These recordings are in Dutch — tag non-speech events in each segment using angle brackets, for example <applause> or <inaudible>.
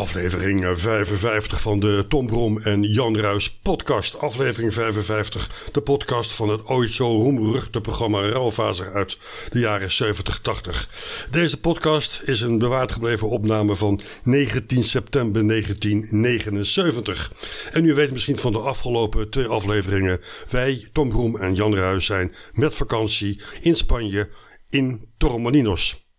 Aflevering 55 van de Tom Brom en Jan Ruis podcast. Aflevering 55, de podcast van het ooit zo roemruchte programma Rauwfazer uit de jaren 70-80. Deze podcast is een bewaard gebleven opname van 19 september 1979. En u weet misschien van de afgelopen twee afleveringen, wij, Tom Brom en Jan Ruis zijn met vakantie in Spanje in Torremolinos.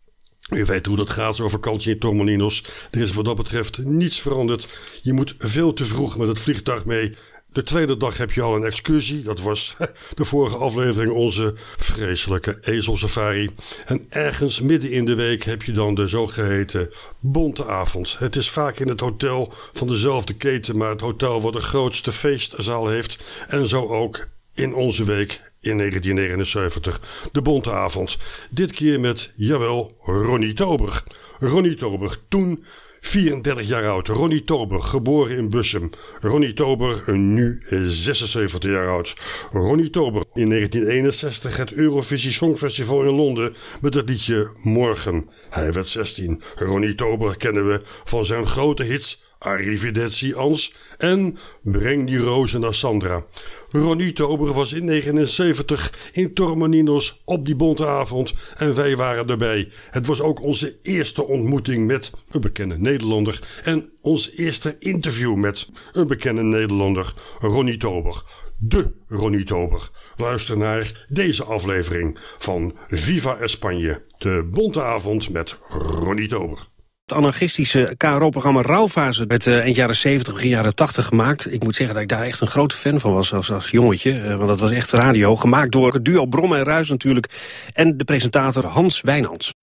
U weet hoe dat gaat, zo'n vakantie in Tormolinos. Er is wat dat betreft niets veranderd. Je moet veel te vroeg met het vliegtuig mee. De tweede dag heb je al een excursie. Dat was <laughs> de vorige aflevering onze vreselijke ezelsafari. En ergens midden in de week heb je dan de zogeheten bonte avond. Het is vaak in het hotel van dezelfde keten, maar het hotel wat de grootste feestzaal heeft. En zo ook in onze week in 1979. De Bonte Avond. Dit keer met, jawel, Ronnie Tober. Ronnie Tober, toen 34 jaar oud. Ronnie Tober, geboren in Bussum. Ronnie Tober, nu 76 jaar oud. Ronnie Tober, in 1961 het Eurovisie Songfestival in Londen met het liedje Morgen. Hij werd 16. Ronnie Tober kennen we van zijn grote hits Arrivederci Ans en Breng die rozen naar Sandra. Ronnie Tober was in 79 in Tormaninos op die bonte avond en wij waren erbij. Het was ook onze eerste ontmoeting met een bekende Nederlander en ons eerste interview met een bekende Nederlander, Ronnie Tober. De Ronnie Tober. Luister naar deze aflevering van Viva Espagne, de bonte avond met Ronnie Tober anarchistische KRO-programma Rauwfase werd uh, eind jaren 70, begin jaren 80 gemaakt. Ik moet zeggen dat ik daar echt een grote fan van was als, als jongetje. Uh, want dat was echt radio. Gemaakt door het duo Brom en Ruis natuurlijk. En de presentator Hans Wijnands.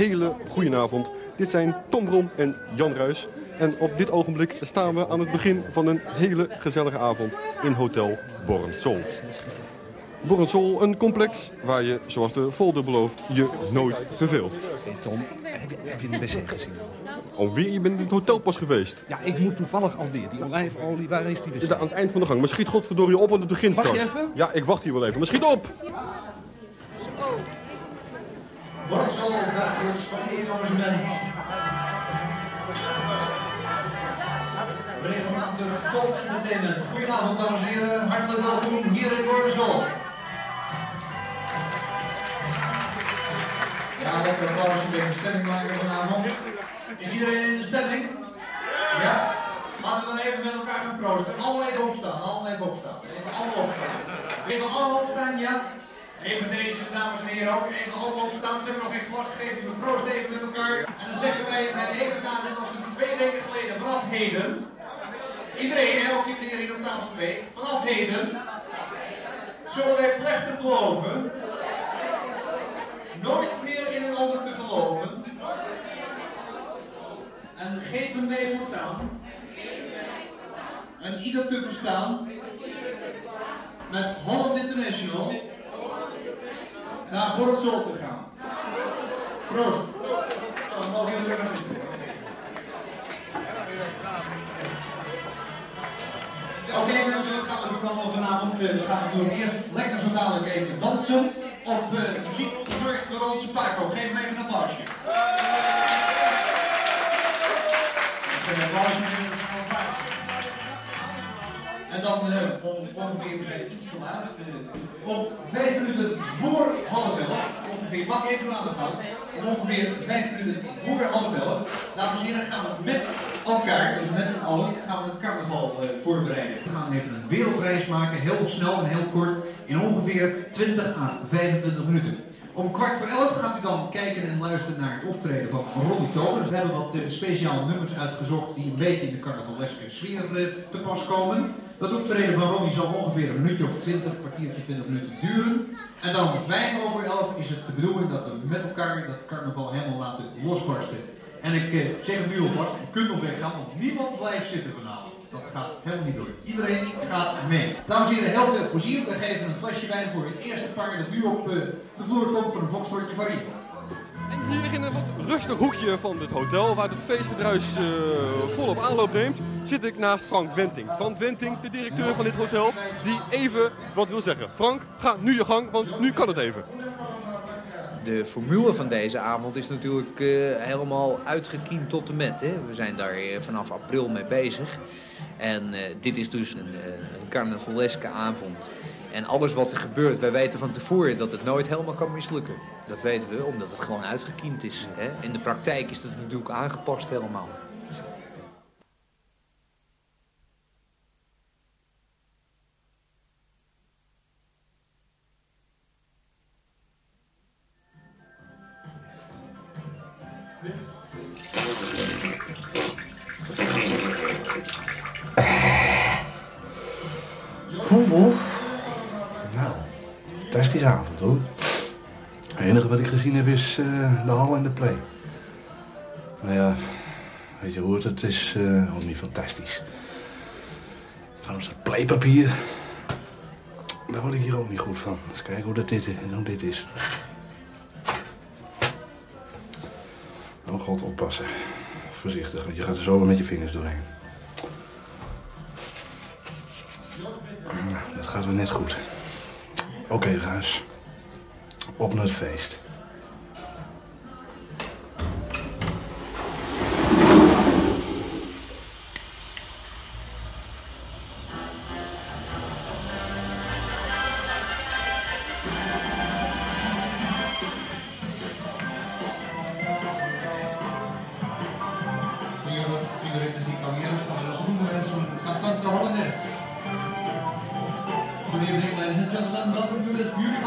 Hele goede avond. Dit zijn Tom Brom en Jan Ruis. En op dit ogenblik staan we aan het begin van een hele gezellige avond in Hotel Borrensol. Borrensol, een complex waar je, zoals de folder belooft, je nooit verveelt. Hey Tom, heb je, heb je die wc gezien? Alweer? Je bent in het hotel pas geweest. Ja, ik moet toevallig alweer. Die olijfolie, waar is die wc? Ja, aan het eind van de gang. Maar schiet godverdorie op aan het begin Wacht je even? Ja, ik wacht hier wel even. Maar schiet op! Borgsel dagelijks van amusement. Regelmatig Top Entertainment. Goedenavond dames en heren, hartelijk welkom hier in Borgsel. Ja, lekker applaus, een beetje stemming maken vanavond. Is iedereen in de stemming? Ja? Laten we dan even met elkaar gaan proosten. Allemaal even opstaan, allemaal even opstaan. Even allemaal opstaan. Even allemaal opstaan, ja? Even deze dames en heren ook even allemaal opstaan. Ze hebben nog geen glas gegeven. We proosten even met elkaar. En dan zeggen wij even na, net als een twee weken geleden, vanaf heden. Iedereen, elke keer hier op tafel 2. Vanaf heden zullen wij plechtig beloven nooit meer in een ander te geloven. En geven wij voortaan en ieder te verstaan met Holland International naar Borrelsol te gaan. Proost. Oké mensen, wat gaan we doen allemaal vanavond? We gaan doen eerst lekker zo dadelijk even dansen op uh, muziek verzorgd door onze Paco. Geef hem even een applausje. En dan uh, ongeveer, we zijn iets te laat, uh, om vijf minuten voor half elf, ongeveer, pak even aan de gang, om ongeveer vijf minuten voor half elf, dames en heren, gaan we met elkaar, dus met z'n allen, gaan we het carnaval uh, voorbereiden. We gaan even een wereldreis maken, heel snel en heel kort, in ongeveer 20 à 25 minuten. Om kwart voor elf gaat u dan kijken en luisteren naar het optreden van Ronnie Tober. We hebben wat uh, speciale nummers uitgezocht die een beetje in de carnavaleske sfeer uh, te pas komen. Dat optreden van Ronnie zal ongeveer een minuutje of twintig, kwartiertje, twintig minuten duren. En dan om vijf over elf is het de bedoeling dat we met elkaar dat carnaval helemaal laten losbarsten. En ik uh, zeg het nu alvast, u kunt nog weggaan, want niemand blijft zitten vanavond. Dat gaat helemaal niet door. Iedereen gaat mee. Dames en heren, heel veel plezier. We geven een flesje wijn voor het eerste paar dat nu op uh, de vloer komt voor een Foxtrotje van. En hier in een rustig hoekje van dit hotel, waar het feestgedruis uh, volop aanloop neemt, zit ik naast Frank Wenting. Frank Wenting, de directeur van dit hotel, die even wat wil zeggen. Frank, ga nu je gang, want nu kan het even. De formule van deze avond is natuurlijk uh, helemaal uitgekiend tot de met. Hè? We zijn daar uh, vanaf april mee bezig. En uh, dit is dus een, een carnavaleske avond. En alles wat er gebeurt, wij weten van tevoren dat het nooit helemaal kan mislukken. Dat weten we, omdat het gewoon uitgekiend is. Hè? In de praktijk is het natuurlijk aangepast helemaal. Is uh, de hal en de play. Nou ja, weet je hoe het, het is uh, ook niet fantastisch. Trouwens, dat playpapier, daar word ik hier ook niet goed van. Eens kijken hoe, dat dit, hoe dit is. Oh god, oppassen. Voorzichtig, want je gaat er zo met je vingers doorheen. Nou, dat gaat weer net goed. Oké, okay, Ruis. Op naar het feest.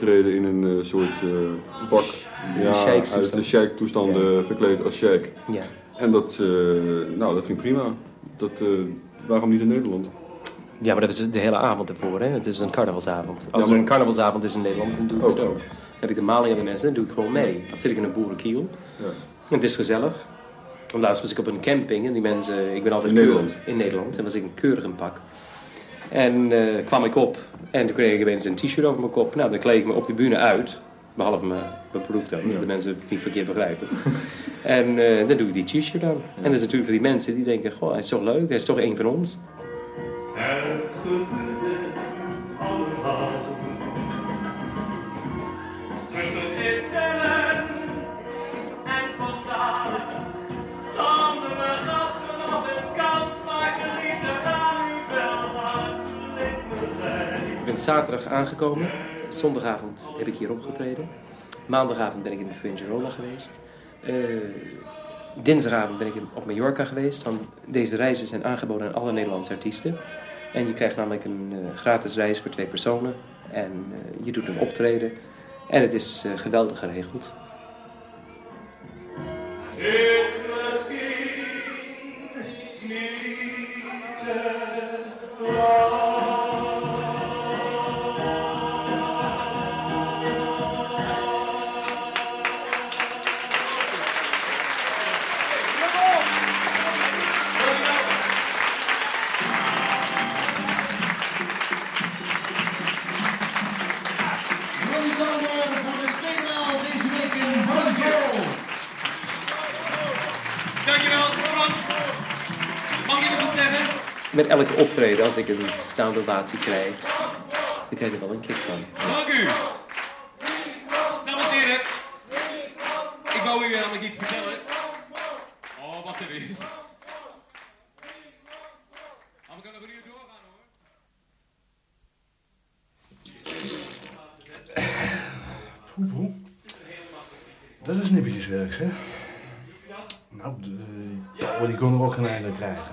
optreden in een uh, soort uh, bak. Ja, uit de sheik-toestanden ja. verkleed als sheik. Ja. En dat, uh, nou, dat vind ik prima. Dat, waarom niet in Nederland? Ja, maar dat is de hele avond ervoor. Hè? Het is een carnavalsavond. Als ja, maar... er een carnavalsavond is in Nederland, dan doe ik oh. dat ook. Dan heb ik de maling aan de mensen, dan doe ik gewoon mee. Dan zit ik in een boerenkiel. Ja. En het is gezellig. Laatst was ik op een camping en die mensen, ik ben altijd in Nederland. in Nederland. En was ik een keurig in pak. En uh, kwam ik op en toen kreeg ik opeens een t-shirt over mijn kop. Nou, dan kleed ik me op de bühne uit. Behalve mijn, mijn broek dan, ja. de mensen het niet verkeerd begrijpen. <laughs> en uh, dan doe ik die t-shirt dan. Ja. En dat is natuurlijk voor die mensen die denken, goh, hij is toch leuk, hij is toch een van ons. Het zaterdag aangekomen. Zondagavond heb ik hier opgetreden. Maandagavond ben ik in Fuengirola geweest. Uh, dinsdagavond ben ik op Mallorca geweest. Want deze reizen zijn aangeboden aan alle Nederlandse artiesten. En je krijgt namelijk een uh, gratis reis voor twee personen. En uh, je doet een optreden. En het is geweldig geregeld. Dankjewel. Mag ik even wat zeggen? Met elke optreden, als ik een staande ovatie krijg, dan krijg ik er wel een kick van. Dank u. Dames en heren. Ik wou u namelijk iets vertellen. Oh, wat er is. Maar we kunnen nog ook einde krijgen.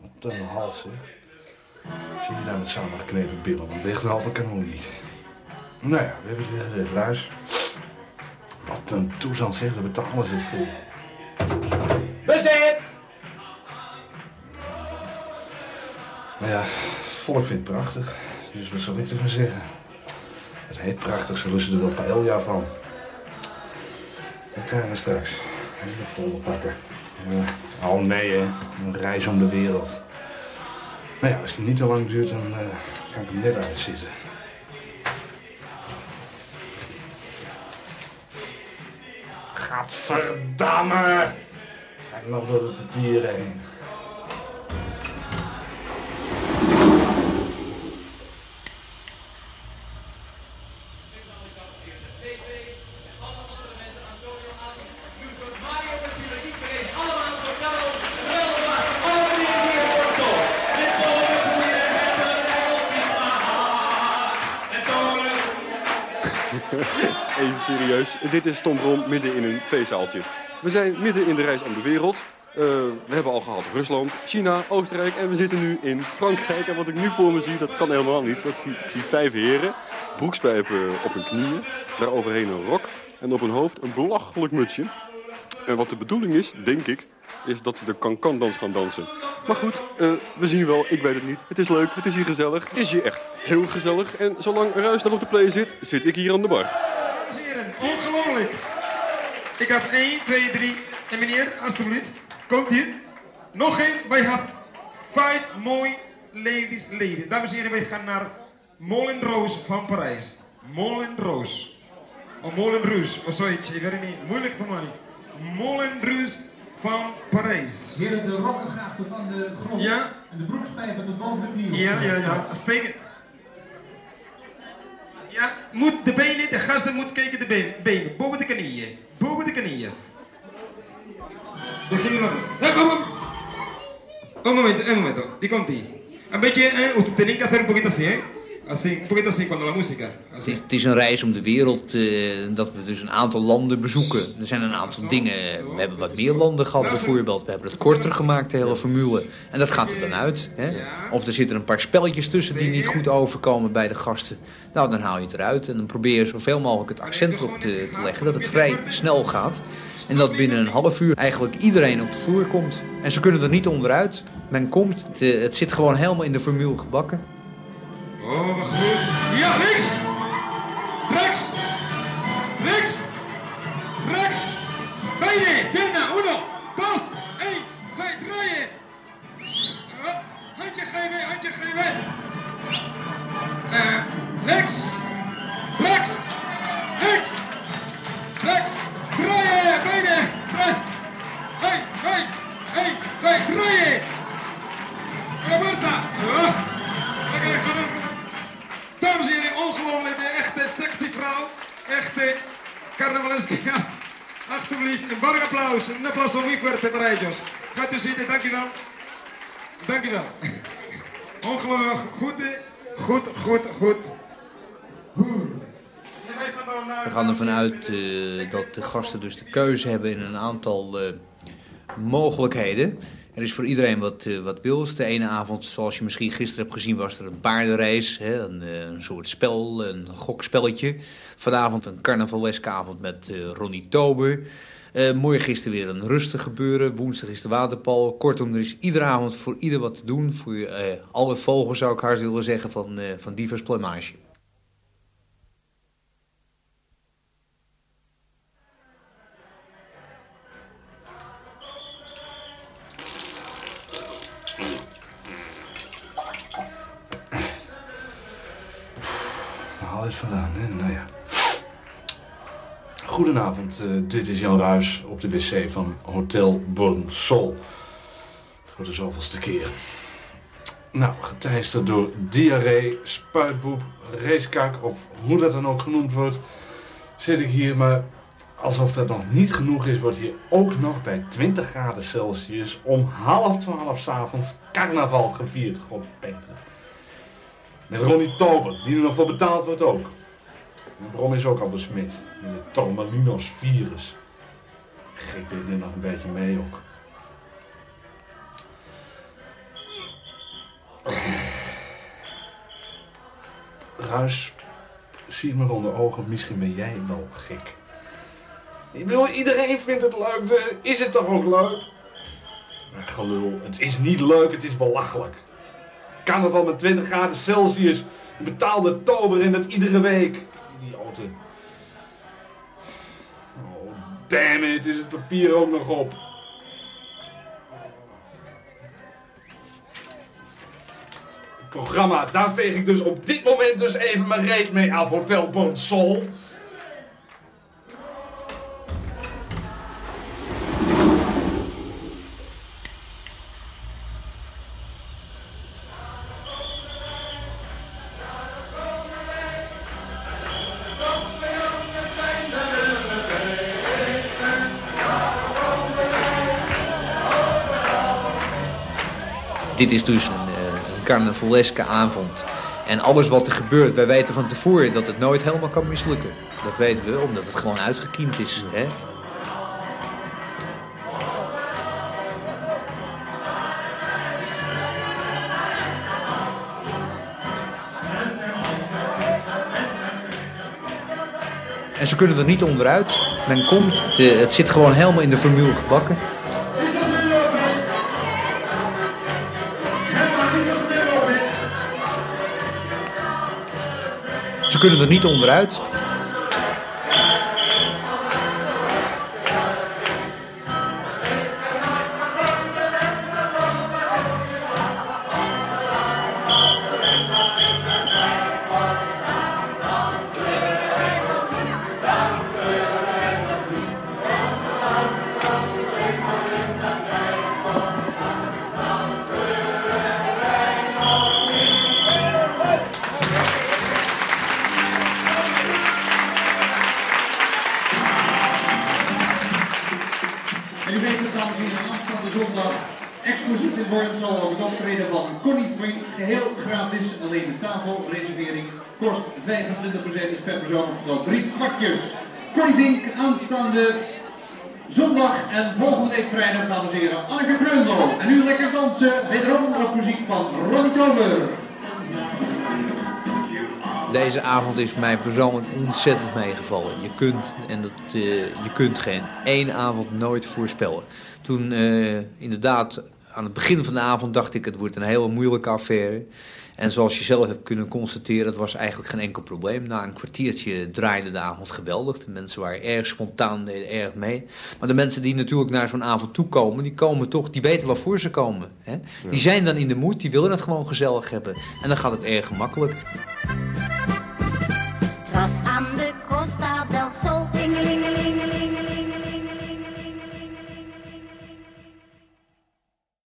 Wat een hals, zeg. Zie je daar met samengeknepen billen, want weglopen kan ook niet. Nou ja, we hebben het weer Ruis. Wat een toestand, zeg. De betalen zit vol. Bezet! Maar ja, het volk vindt het prachtig. Dus wat zal ik ervan zeggen? Het heet prachtig, ze lusten er wel paella van. Dat krijgen we straks. Even volle pakken. Ja. Oh nee, hè. Een reis om de wereld. Maar ja, als het niet te lang duurt, dan eh kan ik hem net uitzitten. Gadverdamme! Kijk nog door het papier heen. Dit is Tom midden in een feestzaaltje. We zijn midden in de reis om de wereld. Eh, we hebben al gehad Rusland, China, Oostenrijk en we zitten nu in Frankrijk. En wat ik nu voor me zie, dat kan helemaal niet. Ik zie, vijf heren, broekspijpen op hun knieën, daar overheen een rok en op hun hoofd een belachelijk mutsje. En wat de bedoeling is, denk ik, is dat ze de cancan-dans gaan dansen. Maar goed, eh, we zien wel, ik weet het niet. Het is leuk, het is hier gezellig, het is hier echt heel gezellig. En zolang Ruis nog op de play zit, zit ik hier aan de bar. Ik heb 1, 2, 3. En meneer, alstublieft, komt hier. Nog één. Wij hebben vijf mooi ladies leden. Dames en heren, wij gaan naar Moulin Roos van Parijs. Moulin Roos. Of Moulin Rouge, of zoiets. Ik weet het niet. Moeilijk voor mij. Moulin Rouge van Parijs. Heren, de rokken graag tot aan de grond. Ja? En de broekspijpen tot boven de knieën. Ja, ja, ja. Spreken. Ja, moet de benen, de gasten moeten kijken de benen, benen. Boven de knieën. Boven de knieën. Kom op. Un momento, un momento. Die komt ie. Een beetje, eh, tiene que hacer un poquito así, eh. Así, un poquito así cuando la música. Het is, het is een reis om de wereld, eh, dat we dus een aantal landen bezoeken. Er zijn een aantal dingen, we hebben wat meer landen gehad bijvoorbeeld. We hebben het korter gemaakt, de hele formule. En dat gaat er dan uit. Hè? Of er zitten een paar spelletjes tussen die niet goed overkomen bij de gasten. Nou, dan haal je het eruit en dan probeer je zoveel mogelijk het accent op te, te leggen. Dat het vrij snel gaat. En dat binnen een half uur eigenlijk iedereen op de vloer komt. En ze kunnen er niet onderuit. Men komt, het, eh, het zit gewoon helemaal in de formule gebakken. Oh, wat goed. Ja, rechts! Rechts! Rechts! Rechts! Beide! Pierna, uno, dos, Dankjewel. Ongelooflijk, goed, goed, goed, goed. We gaan ervan uit eh, dat de gasten dus de keuze hebben in een aantal eh, mogelijkheden. Er is voor iedereen wat, eh, wat wils. De ene avond, zoals je misschien gisteren hebt gezien, was er een paardenrace. Hè, een, een soort spel, een gokspelletje. Vanavond een carnavaleske avond met Ronnie Tober. Eh, is er weer een rustig gebeuren. Woensdag is de waterpal. Kortom, er is iedere avond voor ieder wat te doen. Voor eh, alle vogels zou ik haast willen zeggen van, eh, van divers plumage. Het vandaan, hè? Nou ja. Goedenavond, eh, dit is Jan Ruis op de wc van Hotel Bonsol. Voor de zoveelste keer. Nou, geteisterd door diarree, spuitboep, racekak of hoe dat dan ook genoemd wordt, zit ik hier. Maar alsof dat nog niet genoeg is, wordt hier ook nog bij 20 graden Celsius om half twaalf s'avonds carnaval gevierd. God, Peter. Met Ronnie Tober, die er nog voor betaald wordt ook. En Brom is ook al besmet. Met het Tormalinos virus. Gek dit er nog een beetje mee ook. Ruis, zie me onder ogen, misschien ben jij wel gek. Ik bedoel, iedereen vindt het leuk, dus is het toch ook leuk? Maar gelul, het is niet leuk, het is belachelijk. Carnaval met 20 graden Celsius, betaalde tober in het iedere week. Oh, damn it, is het papier ook nog op. Het programma, daar veeg ik dus op dit moment dus even mijn reet mee af, Hotel Bonsol. Dit is dus een, eh, een carnavaleske avond. En alles wat er gebeurt, wij weten van tevoren dat het nooit helemaal kan mislukken. Dat weten we, omdat het gewoon uitgekiend is. Hè? En ze kunnen er niet onderuit. Men komt, het, eh, het zit gewoon helemaal in de formule gebakken. Ze kunnen er niet onderuit. Zondag exclusief in Bornsal het optreden van Connie Free. Geheel gratis, alleen de tafelreservering kost 25 pesetas per persoon, oftewel drie kwartjes. Connie Vink, aanstaande zondag en volgende week vrijdag, dames en heren, Anneke Kreundel. En nu lekker dansen, wederom op muziek van Ronnie Tober. Deze avond is mij persoonlijk ontzettend meegevallen. Je kunt, en dat, eh, je kunt geen één avond nooit voorspellen. Toen eh, inderdaad aan het begin van de avond dacht ik het wordt een hele moeilijke affaire. En zoals je zelf hebt kunnen constateren, het was eigenlijk geen enkel probleem. Na een kwartiertje draaide de avond geweldig. De mensen waren erg spontaan, deden erg mee. Maar de mensen die natuurlijk naar zo'n avond toekomen, die komen toch, die weten waarvoor ze komen. Hè? Die zijn dan in de moed, die willen het gewoon gezellig hebben. En dan gaat het erg gemakkelijk.